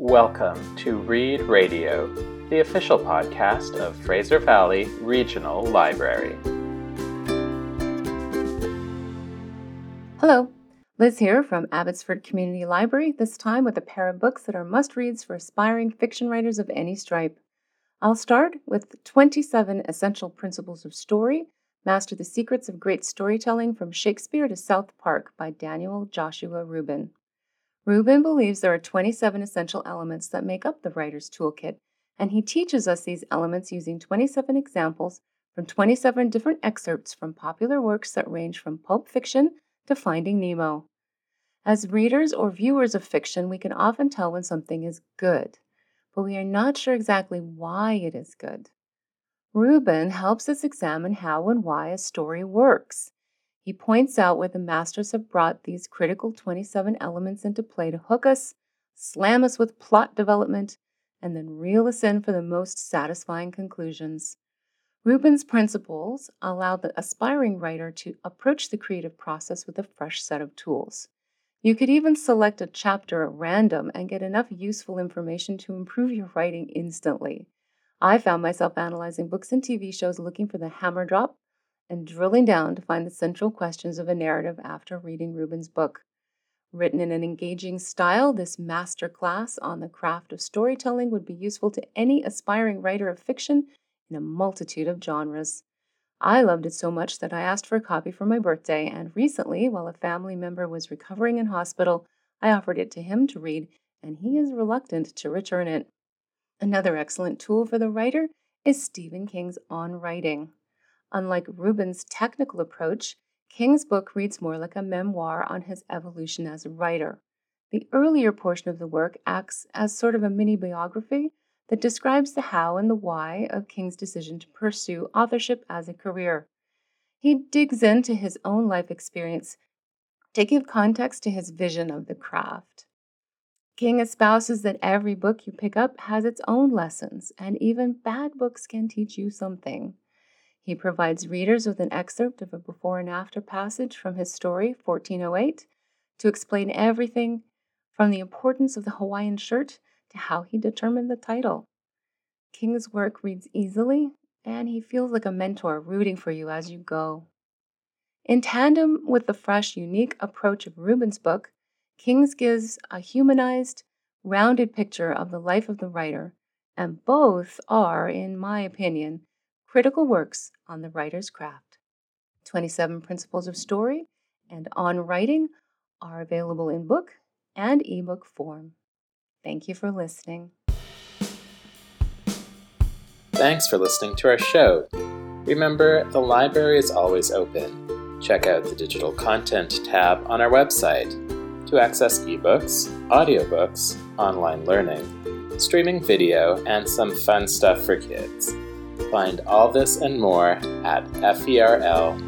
Welcome to Read Radio, the official podcast of Fraser Valley Regional Library. Hello, Liz here from Abbotsford Community Library, this time with a pair of books that are must reads for aspiring fiction writers of any stripe. I'll start with 27 Essential Principles of Story Master the Secrets of Great Storytelling from Shakespeare to South Park by Daniel Joshua Rubin. Rubin believes there are 27 essential elements that make up the writer's toolkit, and he teaches us these elements using 27 examples from 27 different excerpts from popular works that range from pulp fiction to Finding Nemo. As readers or viewers of fiction, we can often tell when something is good, but we are not sure exactly why it is good. Rubin helps us examine how and why a story works. He points out where the masters have brought these critical 27 elements into play to hook us, slam us with plot development, and then reel us in for the most satisfying conclusions. Rubin's principles allow the aspiring writer to approach the creative process with a fresh set of tools. You could even select a chapter at random and get enough useful information to improve your writing instantly. I found myself analyzing books and TV shows looking for the hammer drop and drilling down to find the central questions of a narrative after reading Rubin's book. Written in an engaging style, this master class on the craft of storytelling would be useful to any aspiring writer of fiction in a multitude of genres. I loved it so much that I asked for a copy for my birthday, and recently, while a family member was recovering in hospital, I offered it to him to read, and he is reluctant to return it. Another excellent tool for the writer is Stephen King's On Writing. Unlike Rubin's technical approach, King's book reads more like a memoir on his evolution as a writer. The earlier portion of the work acts as sort of a mini biography that describes the how and the why of King's decision to pursue authorship as a career. He digs into his own life experience to give context to his vision of the craft. King espouses that every book you pick up has its own lessons, and even bad books can teach you something. He provides readers with an excerpt of a before and after passage from his story, 1408, to explain everything from the importance of the Hawaiian shirt to how he determined the title. King's work reads easily, and he feels like a mentor rooting for you as you go. In tandem with the fresh, unique approach of Rubin's book, King's gives a humanized, rounded picture of the life of the writer, and both are, in my opinion, critical works on the writer's craft. 27 Principles of Story and On Writing are available in book and ebook form. Thank you for listening. Thanks for listening to our show. Remember, the library is always open. Check out the digital content tab on our website to access ebooks, audiobooks, online learning, streaming video, and some fun stuff for kids. Find all this and more at fvrl.ca.